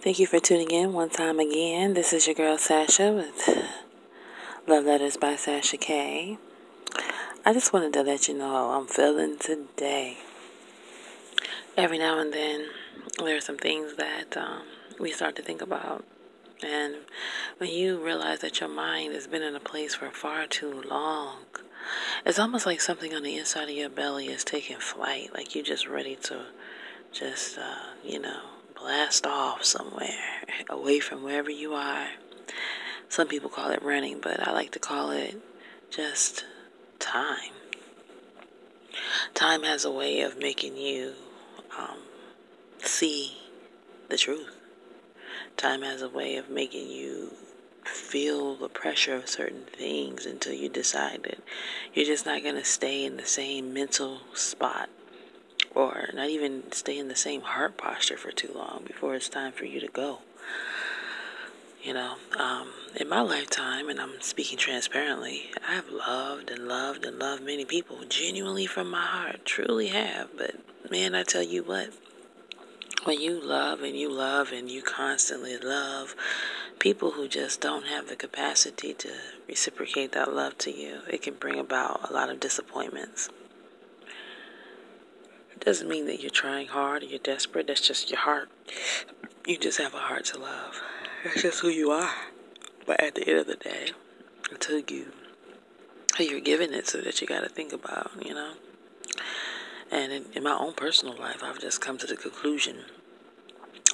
Thank you for tuning in one time again. This is your girl Sasha with Love Letters by Sasha K. I just wanted to let you know how I'm feeling today. Every now and then, there are some things that um, we start to think about. And when you realize that your mind has been in a place for far too long, it's almost like something on the inside of your belly is taking flight, like you're just ready to just, uh, you know, blast off somewhere away from wherever you are. Some people call it running, but I like to call it just time. Time has a way of making you um, see the truth. Time has a way of making you feel the pressure of certain things until you decide that you're just not going to stay in the same mental spot or not even stay in the same heart posture for too long before it's time for you to go. You know, um, in my lifetime, and I'm speaking transparently, I've loved and loved and loved many people genuinely from my heart, truly have. But man, I tell you what, when you love and you love and you constantly love people who just don't have the capacity to reciprocate that love to you, it can bring about a lot of disappointments. It doesn't mean that you're trying hard or you're desperate. That's just your heart. You just have a heart to love. That's just who you are. But at the end of the day, until you, you're giving it so that you got to think about, you know. And in, in my own personal life, I've just come to the conclusion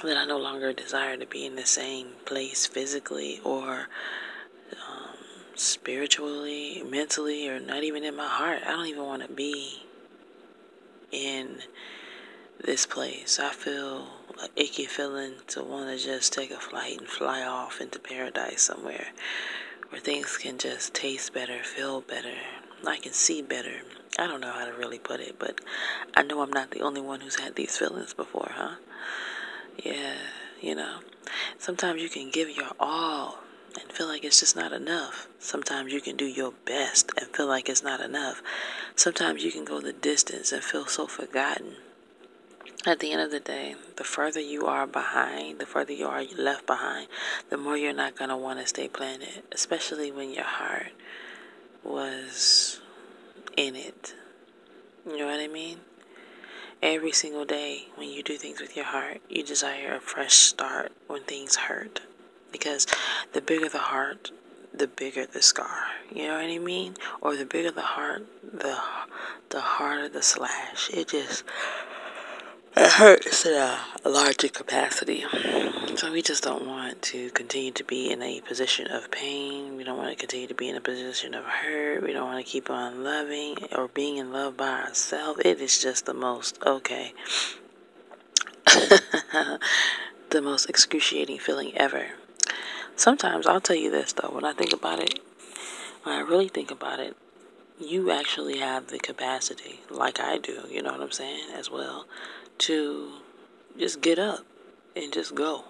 that I no longer desire to be in the same place physically or um, spiritually, mentally, or not even in my heart. I don't even want to be in this place. I feel an icky feeling to want to just take a flight and fly off into paradise somewhere where things can just taste better, feel better, I can see better. I don't know how to really put it, but I know I'm not the only one who's had these feelings before, huh? Yeah, you know. Sometimes you can give your all and feel like it's just not enough. Sometimes you can do your best and feel like it's not enough. Sometimes you can go the distance and feel so forgotten. At the end of the day, the further you are behind, the further you are left behind, the more you're not going to want to stay planted, especially when your heart was in it. You know what I mean? Every single day, when you do things with your heart, you desire a fresh start when things hurt. Because the bigger the heart, the bigger the scar. You know what I mean? Or the bigger the heart, the the harder the slash. It just it hurts at a larger capacity. So we just don't want to continue to be in a position of pain. We don't want to continue to be in a position of hurt. We don't want to keep on loving or being in love by ourselves. It is just the most okay. the most excruciating feeling ever. Sometimes I'll tell you this though, when I think about it, when I really think about it, you actually have the capacity, like I do, you know what I'm saying, as well, to just get up and just go.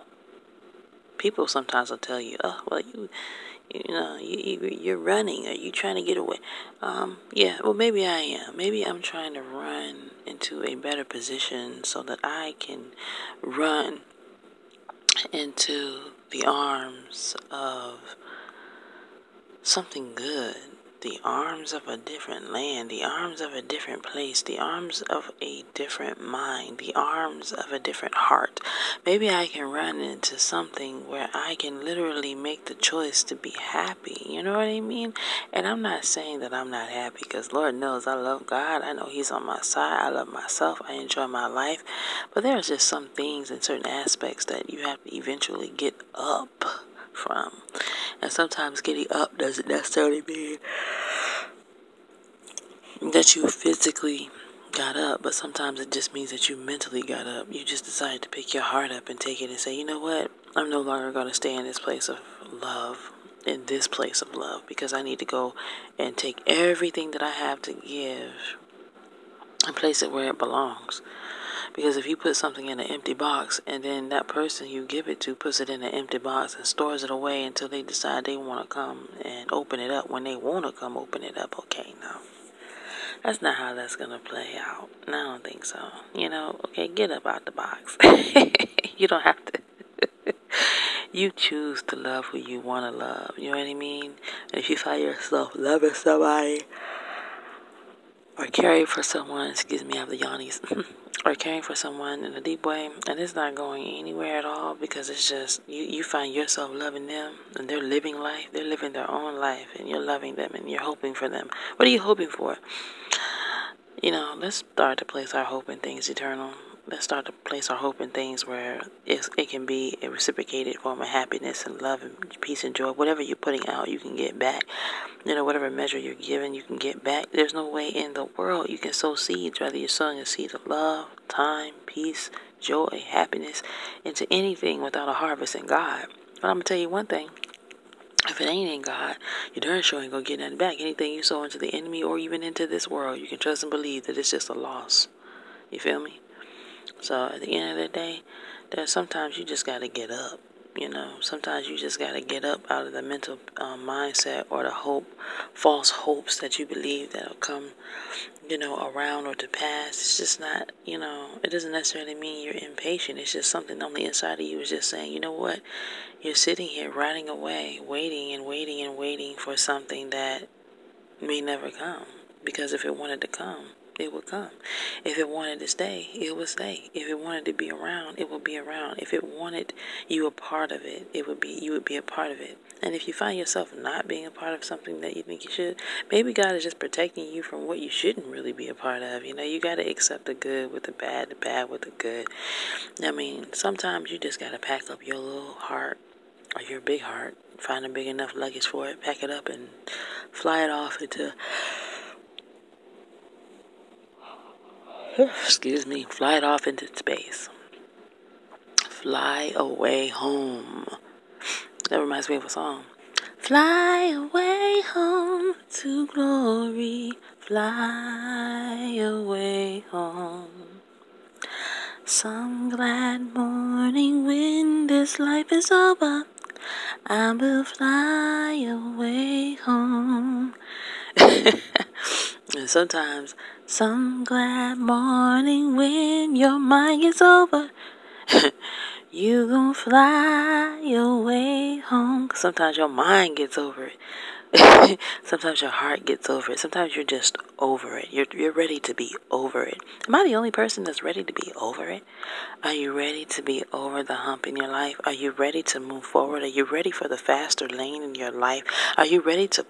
People sometimes will tell you, "Oh, well, you, you know, you, you're running. Are you trying to get away?" Um, yeah, well, maybe I am. Maybe I'm trying to run into a better position so that I can run into the arms of something good the arms of a different land, the arms of a different place, the arms of a different mind, the arms of a different heart. Maybe I can run into something where I can literally make the choice to be happy. You know what I mean? And I'm not saying that I'm not happy because Lord knows I love God. I know He's on my side. I love myself. I enjoy my life. But there's just some things and certain aspects that you have to eventually get up from. And sometimes getting up doesn't necessarily mean that you physically got up, but sometimes it just means that you mentally got up. You just decided to pick your heart up and take it and say, you know what? I'm no longer going to stay in this place of love, in this place of love, because I need to go and take everything that I have to give and place it where it belongs. Because if you put something in an empty box and then that person you give it to puts it in an empty box and stores it away until they decide they want to come and open it up when they want to come open it up, okay, no. That's not how that's going to play out. I don't think so. You know, okay, get up out the box. you don't have to. you choose to love who you want to love. You know what I mean? If you find yourself loving somebody or caring for someone, excuse me, I have the yawnies, or caring for someone in a deep way, and it's not going anywhere at all because it's just you, you find yourself loving them and they're living life, they're living their own life, and you're loving them and you're hoping for them. What are you hoping for? You know, let's start to place our hope in things eternal let's start to place our hope in things where it can be a reciprocated form of happiness and love and peace and joy. Whatever you're putting out, you can get back. You know, whatever measure you're giving, you can get back. There's no way in the world you can sow seeds, whether you're sowing a seed of love, time, peace, joy, happiness, into anything without a harvest in God. But I'm going to tell you one thing. If it ain't in God, you darn sure ain't gonna get nothing back. Anything you sow into the enemy or even into this world, you can trust and believe that it's just a loss. You feel me? So at the end of the day, there's sometimes you just got to get up. You know, sometimes you just got to get up out of the mental um, mindset or the hope, false hopes that you believe that'll come, you know, around or to pass. It's just not, you know, it doesn't necessarily mean you're impatient. It's just something on the inside of you is just saying, you know what, you're sitting here riding away, waiting and waiting and waiting for something that may never come. Because if it wanted to come, it would come. If it wanted to stay, it would stay. If it wanted to be around, it would be around. If it wanted you a part of it, it would be you would be a part of it. And if you find yourself not being a part of something that you think you should, maybe God is just protecting you from what you shouldn't really be a part of. You know, you got to accept the good with the bad, the bad with the good. I mean, sometimes you just got to pack up your little heart or your big heart, find a big enough luggage for it, pack it up, and fly it off into excuse me, fly it off into space. Fly away home. That reminds me of a song. Fly away home to glory. Fly away home. Some glad morning when this life is over, I will fly away home. and sometimes some glad morning when your mind gets over, you gon' fly away home. Sometimes your mind gets over it. Sometimes your heart gets over it. Sometimes you're just over it. You're you're ready to be over it. Am I the only person that's ready to be over it? Are you ready to be over the hump in your life? Are you ready to move forward? Are you ready for the faster lane in your life? Are you ready to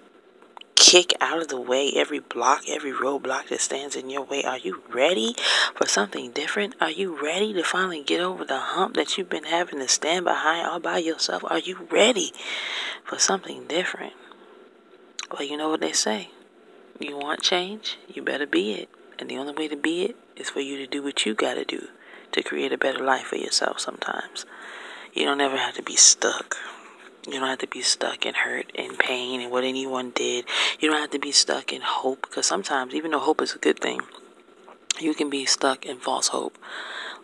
kick out of the way every block, every roadblock that stands in your way? Are you ready for something different? Are you ready to finally get over the hump that you've been having to stand behind all by yourself? Are you ready for something different? Well, you know what they say. You want change, you better be it. And the only way to be it is for you to do what you got to do to create a better life for yourself sometimes. You don't ever have to be stuck. You don't have to be stuck in hurt and pain and what anyone did. You don't have to be stuck in hope because sometimes, even though hope is a good thing, you can be stuck in false hope.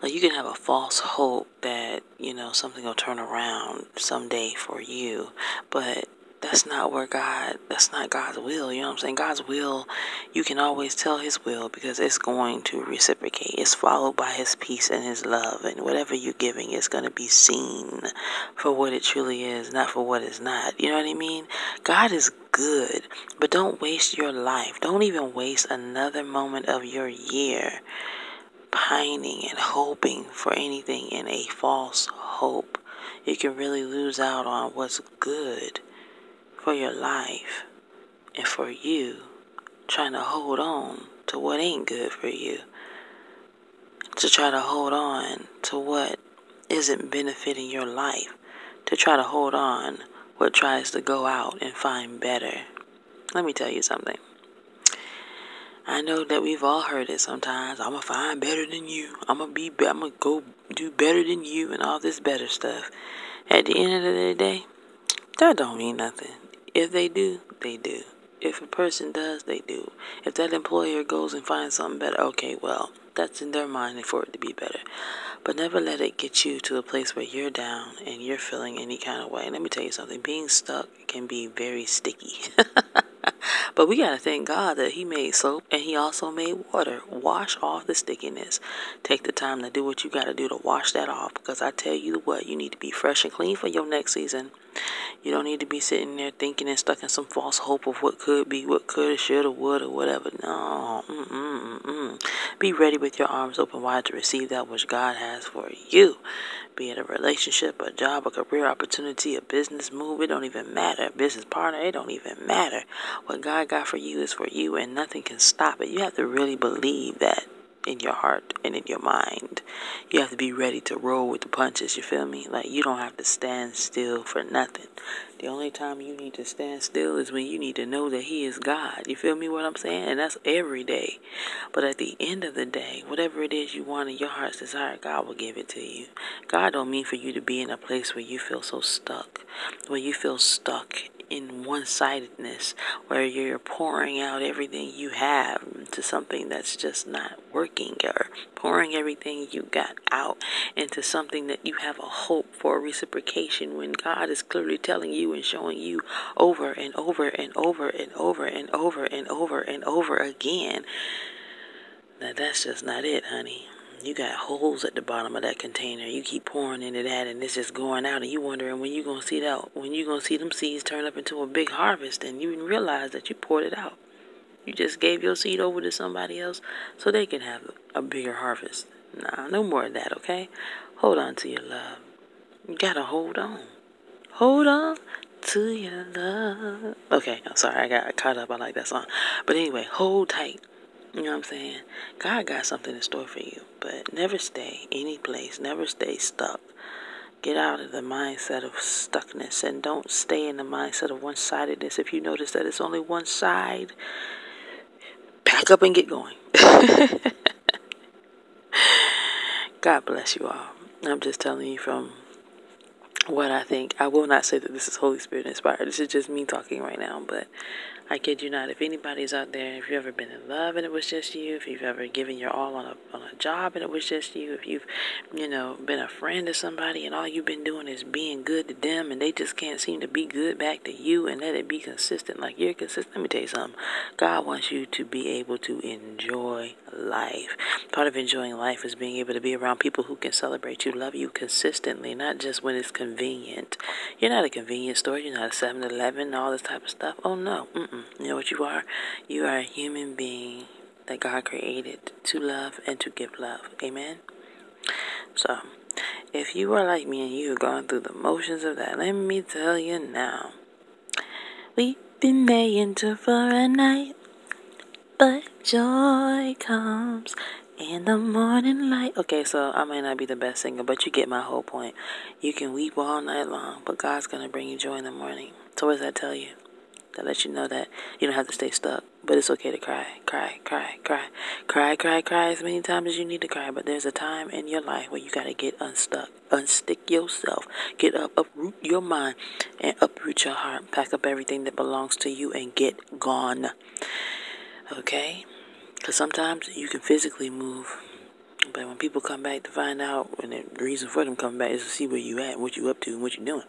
Like you can have a false hope that, you know, something will turn around someday for you, but that's not where God, that's not God's will. You know what I'm saying? God's will, you can always tell His will because it's going to reciprocate. It's followed by His peace and His love. And whatever you're giving is going to be seen for what it truly is, not for what it's not. You know what I mean? God is good, but don't waste your life. Don't even waste another moment of your year pining and hoping for anything in a false hope. You can really lose out on what's good for your life and for you trying to hold on to what ain't good for you. To try to hold on to what isn't benefiting your life. To try to hold on what tries to go out and find better. Let me tell you something. I know that we've all heard it sometimes. I'm gonna find better than you. I'm gonna be. I'm gonna go do better than you, and all this better stuff. At the end of the day, that don't mean nothing. If they do, they do. If a person does, they do. If that employer goes and finds something better, okay, well, that's in their mind for it to be better. But never let it get you to a place where you're down and you're feeling any kind of way. And let me tell you something being stuck can be very sticky. But we got to thank God that He made soap and He also made water. Wash off the stickiness. Take the time to do what you got to do to wash that off. Because I tell you what, you need to be fresh and clean for your next season. You don't need to be sitting there thinking and stuck in some false hope of what could be, what could, should, or would, or whatever. No. Mm-mm, mm-mm. Be ready with your arms open wide to receive that which God has for you. Be it a relationship, a job, a career opportunity, a business move, it don't even matter. A business partner, it don't even matter. What God got for you is for you, and nothing can stop it. You have to really believe that in your heart and in your mind. You have to be ready to roll with the punches, you feel me? Like you don't have to stand still for nothing. The only time you need to stand still is when you need to know that he is God. You feel me what I'm saying? And that's every day. But at the end of the day, whatever it is you want in your heart's desire, God will give it to you. God don't mean for you to be in a place where you feel so stuck, where you feel stuck in one sidedness where you're pouring out everything you have to something that's just not working or pouring everything you got out into something that you have a hope for reciprocation when God is clearly telling you and showing you over and over and over and over and over and over and over again. That that's just not it, honey you got holes at the bottom of that container. You keep pouring into that, and it's just going out. And you wondering when you gonna see that, when you gonna see them seeds turn up into a big harvest, and you didn't realize that you poured it out. You just gave your seed over to somebody else so they can have a bigger harvest. Nah, no more of that. Okay, hold on to your love. You gotta hold on. Hold on to your love. Okay, I'm sorry, I got caught up. I like that song. But anyway, hold tight. You know what I'm saying? God got something in store for you, but never stay any place, never stay stuck. Get out of the mindset of stuckness and don't stay in the mindset of one sidedness. If you notice that it's only one side, pack up and get going. God bless you all. I'm just telling you from what I think. I will not say that this is Holy Spirit inspired. This is just me talking right now, but I kid you not. If anybody's out there, if you've ever been in love and it was just you, if you've ever given your all on a on a job and it was just you, if you've, you know, been a friend to somebody and all you've been doing is being good to them and they just can't seem to be good back to you and let it be consistent like you're consistent. Let me tell you something. God wants you to be able to enjoy life. Part of enjoying life is being able to be around people who can celebrate you, love you consistently, not just when it's convenient. You're not a convenience store. You're not a 7-Eleven, all this type of stuff. Oh no. Mm-mm. You know what you are? You are a human being that God created to love and to give love. Amen? So, if you are like me and you've gone through the motions of that, let me tell you now. We've been made to for a night, but joy comes in the morning light. Okay, so I might not be the best singer, but you get my whole point. You can weep all night long, but God's going to bring you joy in the morning. So, what does that tell you? That lets you know that you don't have to stay stuck. But it's okay to cry, cry, cry, cry, cry, cry, cry as many times as you need to cry. But there's a time in your life where you got to get unstuck, unstick yourself, get up, uproot your mind, and uproot your heart. Pack up everything that belongs to you and get gone. Okay? Because sometimes you can physically move but when people come back to find out, and the reason for them coming back is to see where you at, what you up to, and what you're doing.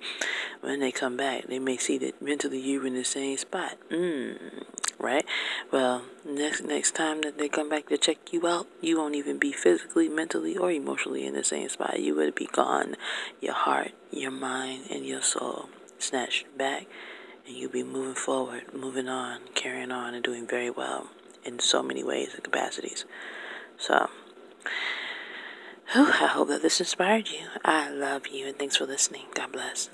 When they come back, they may see that mentally you're in the same spot. Mm, right? Well, next next time that they come back to check you out, you won't even be physically, mentally, or emotionally in the same spot. You would be gone. Your heart, your mind, and your soul snatched back, and you'll be moving forward, moving on, carrying on, and doing very well in so many ways and capacities. So. Whew, I hope that this inspired you. I love you and thanks for listening. God bless.